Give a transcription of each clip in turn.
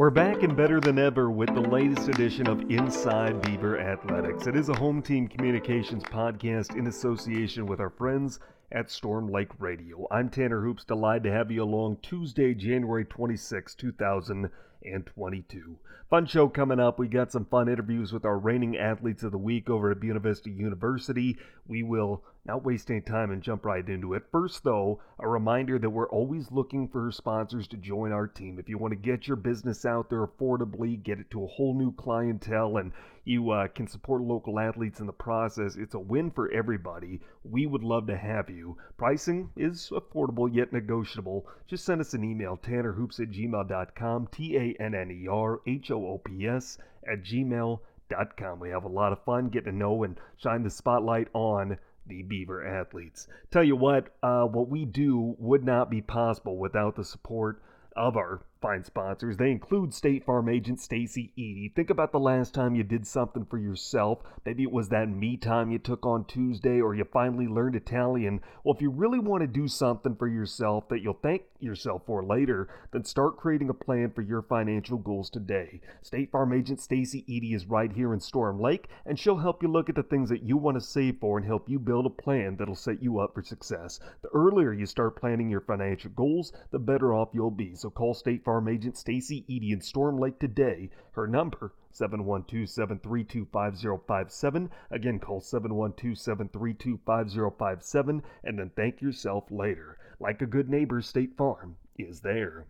We're back and better than ever with the latest edition of Inside Beaver Athletics. It is a home team communications podcast in association with our friends at Storm Lake Radio. I'm Tanner Hoops, delighted to have you along Tuesday, January 26, 2022. Fun show coming up. We got some fun interviews with our reigning athletes of the week over at Buena Vista University. We will not waste any time and jump right into it. First, though, a reminder that we're always looking for sponsors to join our team. If you want to get your business out there affordably, get it to a whole new clientele, and you uh, can support local athletes in the process, it's a win for everybody. We would love to have you. Pricing is affordable yet negotiable. Just send us an email, tannerhoops at gmail.com, T A N N E R H O O P S at gmail.com. We have a lot of fun getting to know and shine the spotlight on the Beaver athletes. Tell you what, uh, what we do would not be possible without the support of our fine sponsors. They include State Farm agent Stacy Eady. Think about the last time you did something for yourself. Maybe it was that me time you took on Tuesday or you finally learned Italian. Well, if you really want to do something for yourself that you'll thank yourself for later, then start creating a plan for your financial goals today. State Farm agent Stacy Eady is right here in Storm Lake, and she'll help you look at the things that you want to save for and help you build a plan that'll set you up for success. The earlier you start planning your financial goals, the better off you'll be. So call State Farm Farm agent Stacy Eady in Storm Lake today. Her number 712-732-5057. Again, call 712-732-5057 and then thank yourself later. Like a good neighbor, State Farm is there.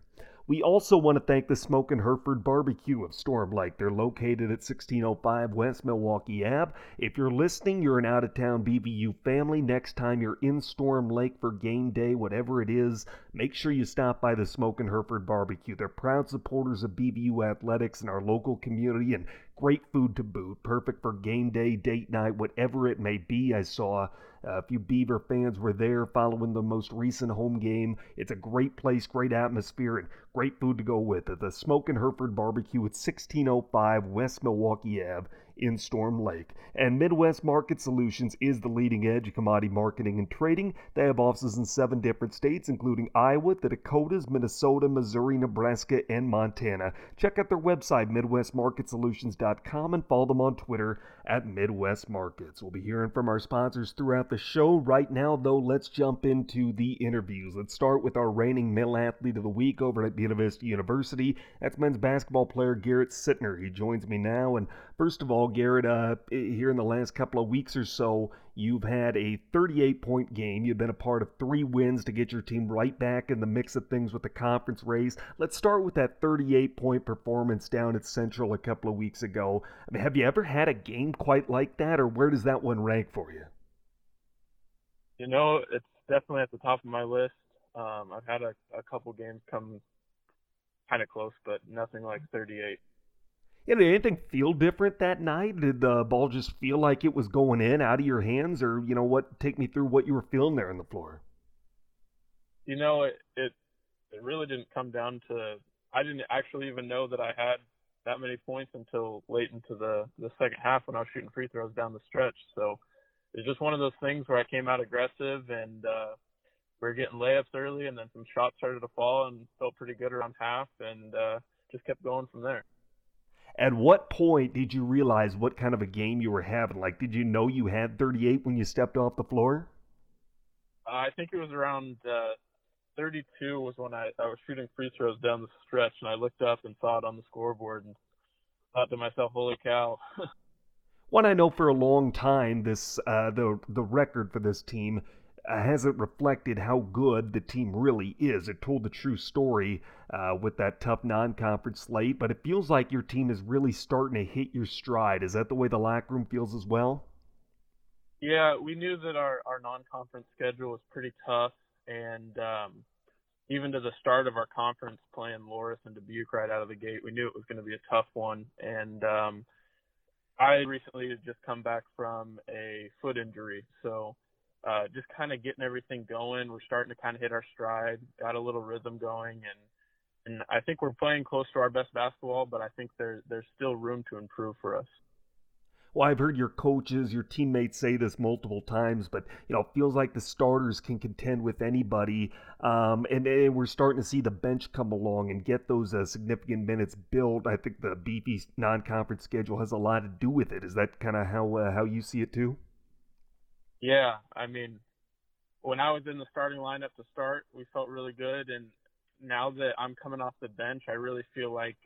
We also want to thank the Smoke and Hereford Barbecue of Storm Lake. They're located at 1605 West Milwaukee Ave. If you're listening, you're an out of town BVU family. Next time you're in Storm Lake for game day, whatever it is, make sure you stop by the Smoke and Hereford Barbecue. They're proud supporters of BVU athletics and our local community and great food to boot. Perfect for game day, date night, whatever it may be. I saw uh, a few Beaver fans were there following the most recent home game. It's a great place, great atmosphere, and great food to go with it. The Smoke and Hereford Barbecue at 1605 West Milwaukee Ave in Storm Lake. And Midwest Market Solutions is the leading edge of commodity marketing and trading. They have offices in seven different states, including Iowa, the Dakotas, Minnesota, Missouri, Nebraska, and Montana. Check out their website, MidwestMarketSolutions.com, and follow them on Twitter at Midwest Markets. We'll be hearing from our sponsors throughout the show. Right now, though, let's jump into the interviews. Let's start with our reigning male athlete of the week over at Buena Vista University. That's men's basketball player Garrett Sittner. He joins me now. And first of all, Garrett, uh, here in the last couple of weeks or so, you've had a 38 point game. You've been a part of three wins to get your team right back in the mix of things with the conference race. Let's start with that 38 point performance down at Central a couple of weeks ago. I mean, have you ever had a game quite like that, or where does that one rank for you? You know, it's definitely at the top of my list. Um, I've had a, a couple games come kind of close, but nothing like 38. Yeah, did anything feel different that night? Did the ball just feel like it was going in out of your hands, or you know what? Take me through what you were feeling there on the floor. You know, it it it really didn't come down to. I didn't actually even know that I had that many points until late into the the second half when I was shooting free throws down the stretch. So it's just one of those things where I came out aggressive and uh, we were getting layups early, and then some shots started to fall and felt pretty good around half, and uh, just kept going from there. At what point did you realize what kind of a game you were having? Like, did you know you had 38 when you stepped off the floor? Uh, I think it was around uh, 32 was when I, I was shooting free throws down the stretch, and I looked up and saw it on the scoreboard and thought to myself, "Holy cow!" One I know for a long time, this uh, the the record for this team uh, hasn't reflected how good the team really is. It told the true story uh, with that tough non-conference slate, but it feels like your team is really starting to hit your stride. Is that the way the locker room feels as well? Yeah, we knew that our, our non-conference schedule was pretty tough, and um, even to the start of our conference playing Loras and Dubuque right out of the gate, we knew it was going to be a tough one. And um, I recently just come back from a foot injury, so uh, just kind of getting everything going. We're starting to kind of hit our stride, got a little rhythm going, and and I think we're playing close to our best basketball. But I think there there's still room to improve for us. Well, I've heard your coaches, your teammates say this multiple times, but you know, it feels like the starters can contend with anybody, um, and, and, we're starting to see the bench come along and get those uh, significant minutes built. I think the beefy non-conference schedule has a lot to do with it. Is that kind of how uh, how you see it too? Yeah, I mean, when I was in the starting lineup to start, we felt really good, and now that I'm coming off the bench, I really feel like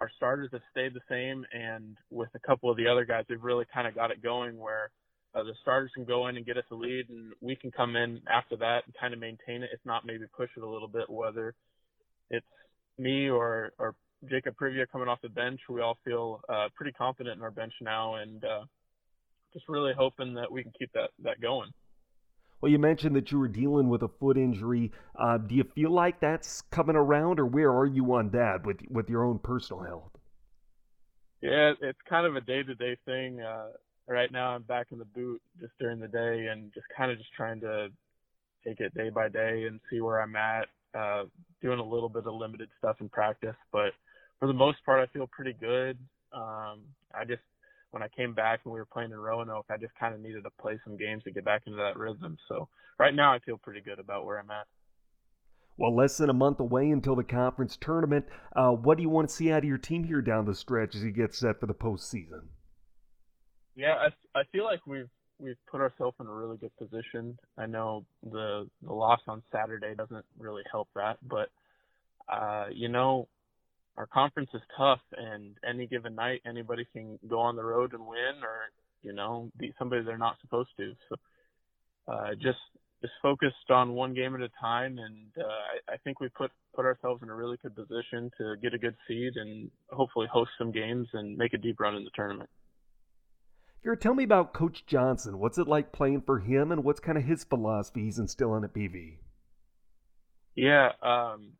our starters have stayed the same, and with a couple of the other guys, they've really kind of got it going where uh, the starters can go in and get us a lead, and we can come in after that and kind of maintain it, if not maybe push it a little bit. Whether it's me or or Jacob Privia coming off the bench, we all feel uh, pretty confident in our bench now, and uh, just really hoping that we can keep that that going. Well, you mentioned that you were dealing with a foot injury. Uh, do you feel like that's coming around, or where are you on that with with your own personal health? Yeah, it's kind of a day to day thing. Uh, right now, I'm back in the boot just during the day, and just kind of just trying to take it day by day and see where I'm at. Uh, doing a little bit of limited stuff in practice, but for the most part, I feel pretty good. Um, I just when I came back and we were playing in Roanoke, I just kind of needed to play some games to get back into that rhythm. So right now, I feel pretty good about where I'm at. Well, less than a month away until the conference tournament. Uh, what do you want to see out of your team here down the stretch as you get set for the postseason? Yeah, I, I feel like we've we've put ourselves in a really good position. I know the the loss on Saturday doesn't really help that, but uh, you know, our conference is tough, and any given night, anybody can go on the road and win, or you know, beat somebody they're not supposed to. So, uh, just just focused on one game at a time, and uh, I, I think we put put ourselves in a really good position to get a good seed and hopefully host some games and make a deep run in the tournament. Here, tell me about Coach Johnson. What's it like playing for him, and what's kind of his philosophy he's instilling at BV? Yeah, um,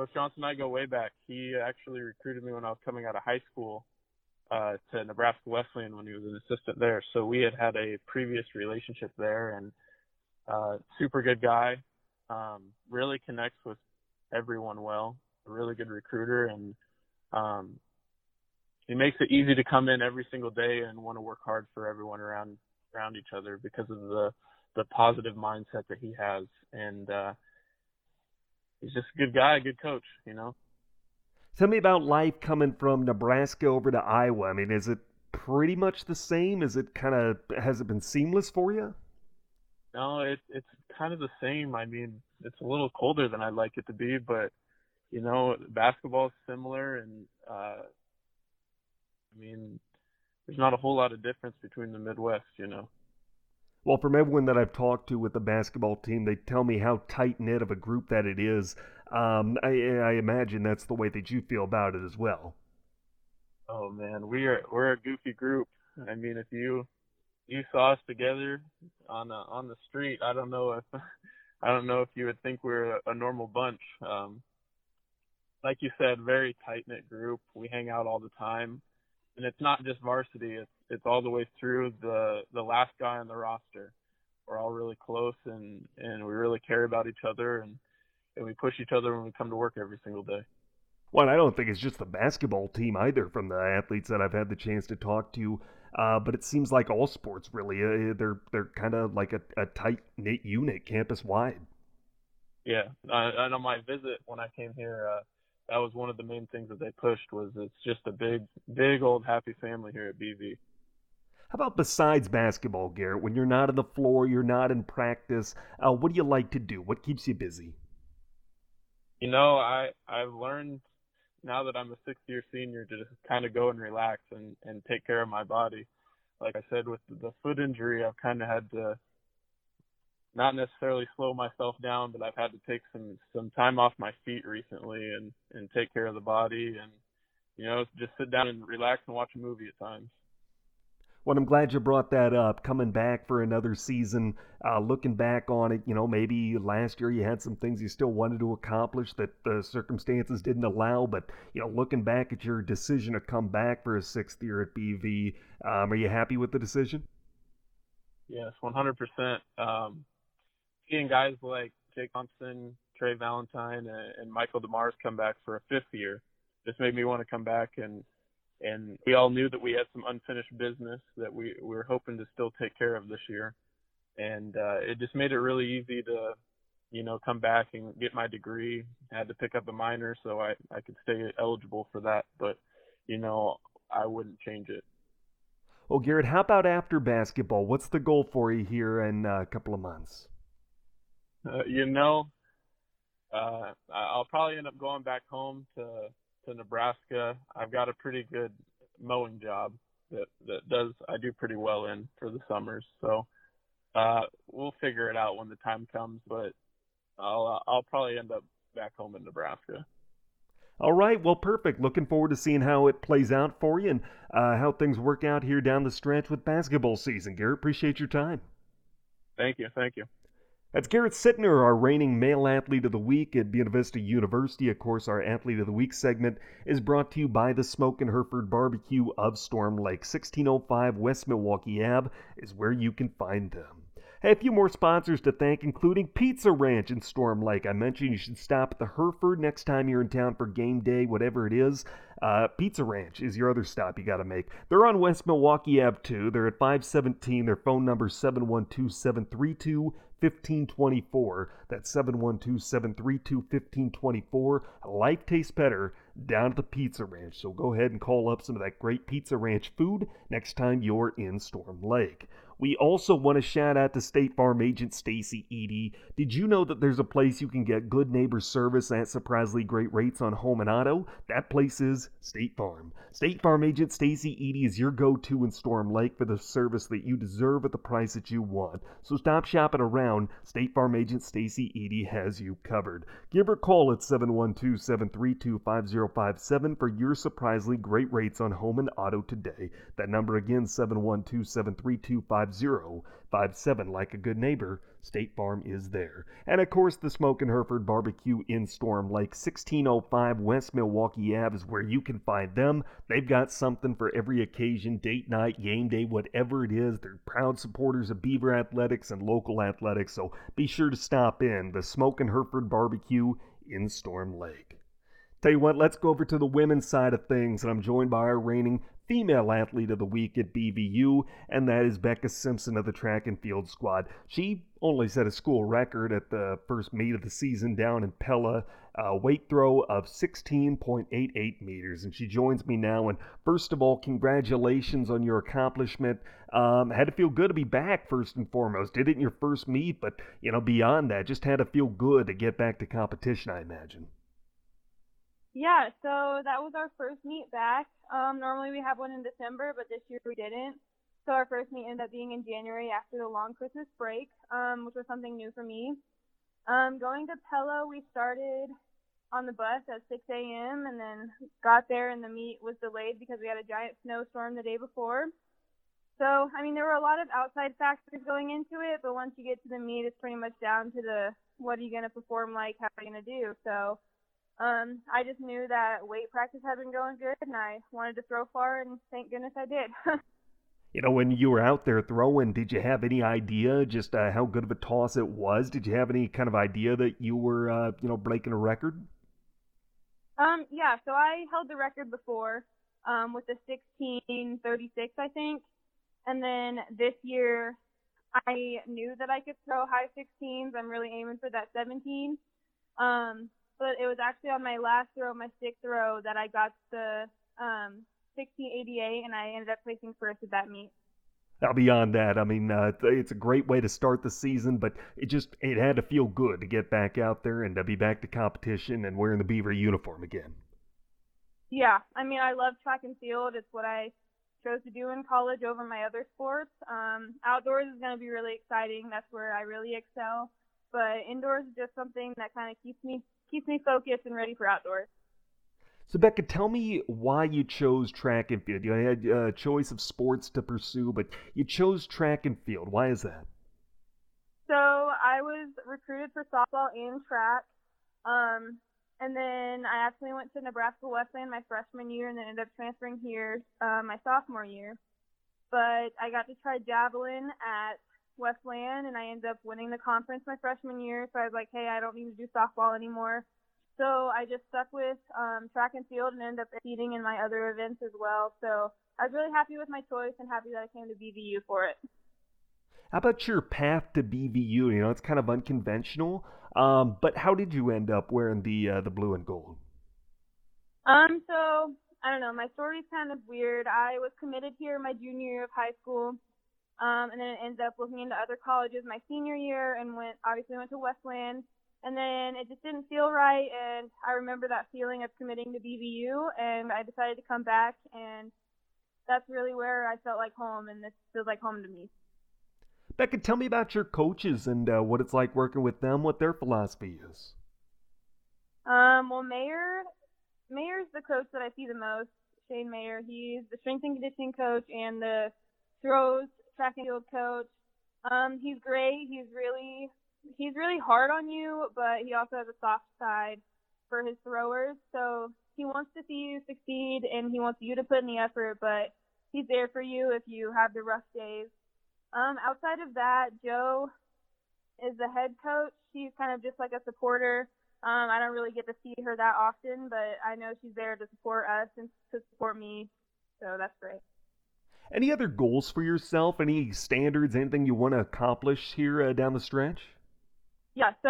Coach Johnson and I go way back. He actually recruited me when I was coming out of high school uh, to Nebraska Wesleyan when he was an assistant there. So we had had a previous relationship there, and uh, super good guy. Um, really connects with everyone well. A really good recruiter, and um, he makes it easy to come in every single day and want to work hard for everyone around around each other because of the the positive mindset that he has. And uh, he's just a good guy, a good coach, you know. Tell me about life coming from Nebraska over to Iowa. I mean, is it pretty much the same? Is it kind of has it been seamless for you? No, it, it's kind of the same. I mean, it's a little colder than I'd like it to be, but you know, basketball is similar, and uh, I mean, there's not a whole lot of difference between the Midwest, you know. Well, from everyone that I've talked to with the basketball team, they tell me how tight knit of a group that it is. Um, I, I imagine that's the way that you feel about it as well. Oh man, we are we're a goofy group. I mean, if you you saw us together on uh, on the street, I don't know if I don't know if you would think we're a, a normal bunch. Um, like you said, very tight knit group. We hang out all the time, and it's not just varsity. It's it's all the way through the the last guy on the roster. We're all really close, and and we really care about each other, and and we push each other when we come to work every single day. Well, I don't think it's just the basketball team either. From the athletes that I've had the chance to talk to, uh, but it seems like all sports really uh, they're they're kind of like a, a tight knit unit campus wide. Yeah, uh, and on my visit when I came here, uh, that was one of the main things that they pushed was it's just a big big old happy family here at BV. How about besides basketball, Garrett? When you're not on the floor, you're not in practice. Uh, what do you like to do? What keeps you busy? You know, I I've learned now that I'm a sixth year senior to just kind of go and relax and and take care of my body. Like I said, with the foot injury, I've kind of had to not necessarily slow myself down, but I've had to take some some time off my feet recently and and take care of the body and you know just sit down and relax and watch a movie at times. Well, I'm glad you brought that up. Coming back for another season, uh, looking back on it, you know, maybe last year you had some things you still wanted to accomplish that the circumstances didn't allow. But you know, looking back at your decision to come back for a sixth year at BV, um, are you happy with the decision? Yes, 100%. Um, seeing guys like Jake Thompson, Trey Valentine, and, and Michael DeMars come back for a fifth year just made me want to come back and and we all knew that we had some unfinished business that we, we were hoping to still take care of this year. And uh, it just made it really easy to, you know, come back and get my degree. I had to pick up a minor so I, I could stay eligible for that. But, you know, I wouldn't change it. Well, Garrett, how about after basketball? What's the goal for you here in a couple of months? Uh, you know, uh, I'll probably end up going back home to to Nebraska. I've got a pretty good mowing job that that does I do pretty well in for the summers. So uh, we'll figure it out when the time comes. But I'll I'll probably end up back home in Nebraska. All right, well, perfect. Looking forward to seeing how it plays out for you and uh, how things work out here down the stretch with basketball season. Garrett, appreciate your time. Thank you. Thank you. That's Garrett Sittner, our reigning male athlete of the week at Buena Vista University. Of course, our athlete of the week segment is brought to you by the Smoke and Hereford Barbecue of Storm Lake. 1605 West Milwaukee Ave is where you can find them. Hey, a few more sponsors to thank, including Pizza Ranch in Storm Lake. I mentioned you should stop at the Hereford next time you're in town for game day, whatever it is. Uh, Pizza Ranch is your other stop you got to make. They're on West Milwaukee Ave too. They're at 517. Their phone number is 712 732 1524. That's 712 732 1524. Life tastes better down at the Pizza Ranch. So go ahead and call up some of that great Pizza Ranch food next time you're in Storm Lake. We also want to shout out to State Farm agent Stacy Eady. Did you know that there's a place you can get good neighbor service at surprisingly great rates on home and auto? That place is State Farm. State Farm agent Stacy Eady is your go-to in Storm Lake for the service that you deserve at the price that you want. So stop shopping around. State Farm agent Stacy Eady has you covered. Give her a call at 712-732-5057 for your surprisingly great rates on home and auto today. That number again 712 732 5057. Like a good neighbor, State Farm is there. And of course, the Smoke and Hereford Barbecue in Storm Lake, 1605 West Milwaukee Ave is where you can find them. They've got something for every occasion, date night, game day, whatever it is. They're proud supporters of Beaver Athletics and local athletics, so be sure to stop in. The Smoke and Hereford Barbecue in Storm Lake. Tell you what, let's go over to the women's side of things, and I'm joined by our reigning female athlete of the week at BVU, and that is Becca Simpson of the track and field squad. She only set a school record at the first meet of the season down in Pella, a weight throw of 16.88 meters. And she joins me now. And first of all, congratulations on your accomplishment. Um, had to feel good to be back first and foremost. Did it in your first meet, but you know beyond that, just had to feel good to get back to competition. I imagine. Yeah, so that was our first meet back. Um, normally we have one in December, but this year we didn't. So our first meet ended up being in January after the long Christmas break, um, which was something new for me. Um, going to Pella, we started on the bus at 6 a.m. and then got there and the meet was delayed because we had a giant snowstorm the day before. So, I mean, there were a lot of outside factors going into it, but once you get to the meet, it's pretty much down to the what are you going to perform like, how are you going to do. So, um, I just knew that weight practice had been going good, and I wanted to throw far, and thank goodness I did. you know, when you were out there throwing, did you have any idea just uh, how good of a toss it was? Did you have any kind of idea that you were, uh, you know, breaking a record? Um, yeah. So I held the record before, um, with the 1636, I think, and then this year I knew that I could throw high 16s. I'm really aiming for that 17. Um, but it was actually on my last throw, my sixth throw, that I got the um, 1688, and I ended up placing first at that meet. Now, beyond that, I mean, uh, it's a great way to start the season, but it just it had to feel good to get back out there and to be back to competition and wearing the Beaver uniform again. Yeah, I mean, I love track and field. It's what I chose to do in college over my other sports. Um, outdoors is going to be really exciting. That's where I really excel. But indoors is just something that kind of keeps me keeps me focused and ready for outdoors. So, Becca, tell me why you chose track and field. You had a choice of sports to pursue, but you chose track and field. Why is that? So, I was recruited for softball and track. Um, and then I actually went to Nebraska Wesleyan my freshman year and then ended up transferring here uh, my sophomore year. But I got to try javelin at Wesleyan and I ended up winning the conference my freshman year. So I was like, hey, I don't need to do softball anymore. So I just stuck with um, track and field and ended up competing in my other events as well. So I was really happy with my choice and happy that I came to BVU for it. How about your path to BVU? You know, it's kind of unconventional, um, but how did you end up wearing the uh, the blue and gold? Um, so I don't know. My story's kind of weird. I was committed here my junior year of high school, um, and then it ended up looking into other colleges my senior year, and went obviously went to Wesleyan, and then it just didn't feel right, and I remember that feeling of committing to BVU, and I decided to come back, and that's really where I felt like home, and this feels like home to me. Becca, tell me about your coaches and uh, what it's like working with them, what their philosophy is. Um, well, Mayer, Mayer's the coach that I see the most. Shane Mayer. He's the strength and conditioning coach and the throws track and field coach. Um, he's great. He's really he's really hard on you, but he also has a soft side for his throwers. So he wants to see you succeed and he wants you to put in the effort, but he's there for you if you have the rough days. Um, outside of that, Joe is the head coach. She's kind of just like a supporter. Um, I don't really get to see her that often, but I know she's there to support us and to support me, so that's great. Any other goals for yourself? Any standards? Anything you want to accomplish here uh, down the stretch? Yeah, so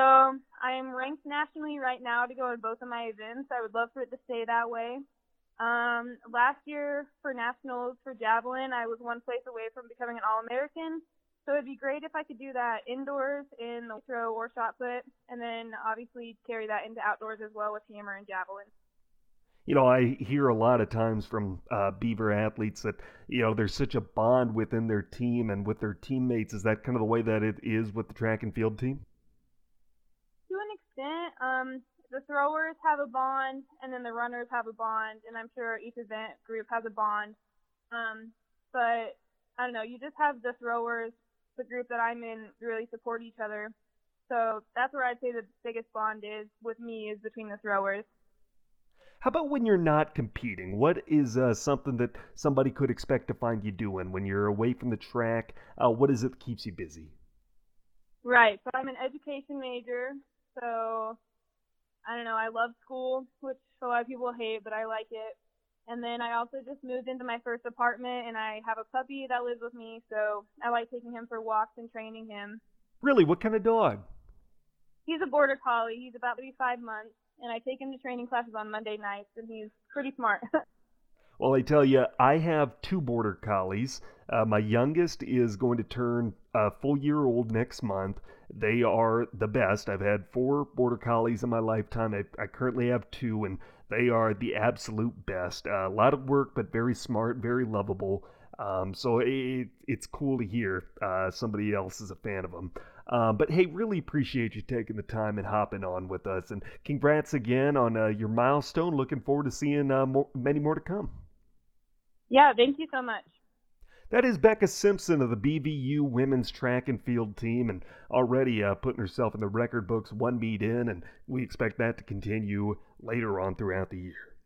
I am ranked nationally right now to go in both of my events. I would love for it to stay that way. Um, last year for nationals for javelin, I was one place away from becoming an All-American. So it'd be great if I could do that indoors in the throw or shot put, and then obviously carry that into outdoors as well with hammer and javelin. You know, I hear a lot of times from uh, Beaver athletes that you know there's such a bond within their team and with their teammates. Is that kind of the way that it is with the track and field team? To an extent, um, the throwers have a bond, and then the runners have a bond, and I'm sure each event group has a bond. Um, but I don't know, you just have the throwers the group that I'm in really support each other. So that's where I'd say the biggest bond is with me is between the throwers. How about when you're not competing? What is uh, something that somebody could expect to find you doing when you're away from the track? Uh, what is it that keeps you busy? Right. So I'm an education major. So I don't know. I love school, which a lot of people hate, but I like it. And then I also just moved into my first apartment and I have a puppy that lives with me, so I like taking him for walks and training him. Really? What kind of dog? He's a border collie. He's about to be five months, and I take him to training classes on Monday nights, and he's pretty smart. well, I tell you, I have two border collies. Uh, my youngest is going to turn a full year old next month. They are the best. I've had four border collies in my lifetime. I, I currently have two, and they are the absolute best. Uh, a lot of work, but very smart, very lovable. Um, so it, it's cool to hear uh, somebody else is a fan of them. Um, but hey, really appreciate you taking the time and hopping on with us. And congrats again on uh, your milestone. Looking forward to seeing uh, more, many more to come. Yeah, thank you so much. That is Becca Simpson of the BVU women's track and field team, and already uh, putting herself in the record books one meet in, and we expect that to continue later on throughout the year.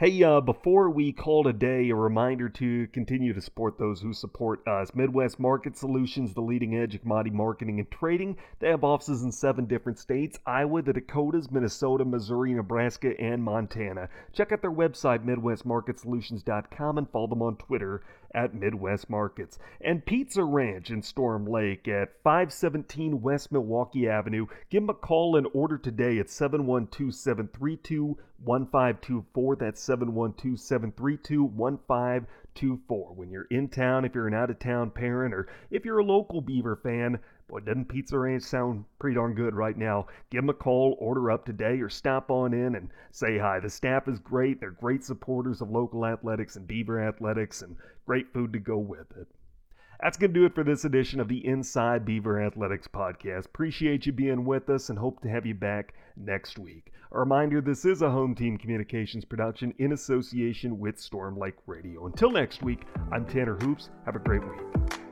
Hey, uh, before we call it a day, a reminder to continue to support those who support us. Midwest Market Solutions, the leading edge of commodity marketing and trading. They have offices in seven different states Iowa, the Dakotas, Minnesota, Missouri, Nebraska, and Montana. Check out their website, MidwestMarketSolutions.com, and follow them on Twitter at Midwest Markets. And Pizza Ranch in Storm Lake at 517 West Milwaukee Avenue. Give them a call and order today at 712 732 1524. That's 712 732 1524. When you're in town, if you're an out of town parent, or if you're a local Beaver fan, Boy, doesn't Pizza Ranch sound pretty darn good right now? Give them a call, order up today, or stop on in and say hi. The staff is great. They're great supporters of local athletics and Beaver athletics and great food to go with it. That's going to do it for this edition of the Inside Beaver Athletics podcast. Appreciate you being with us and hope to have you back next week. A reminder this is a home team communications production in association with Storm Lake Radio. Until next week, I'm Tanner Hoops. Have a great week.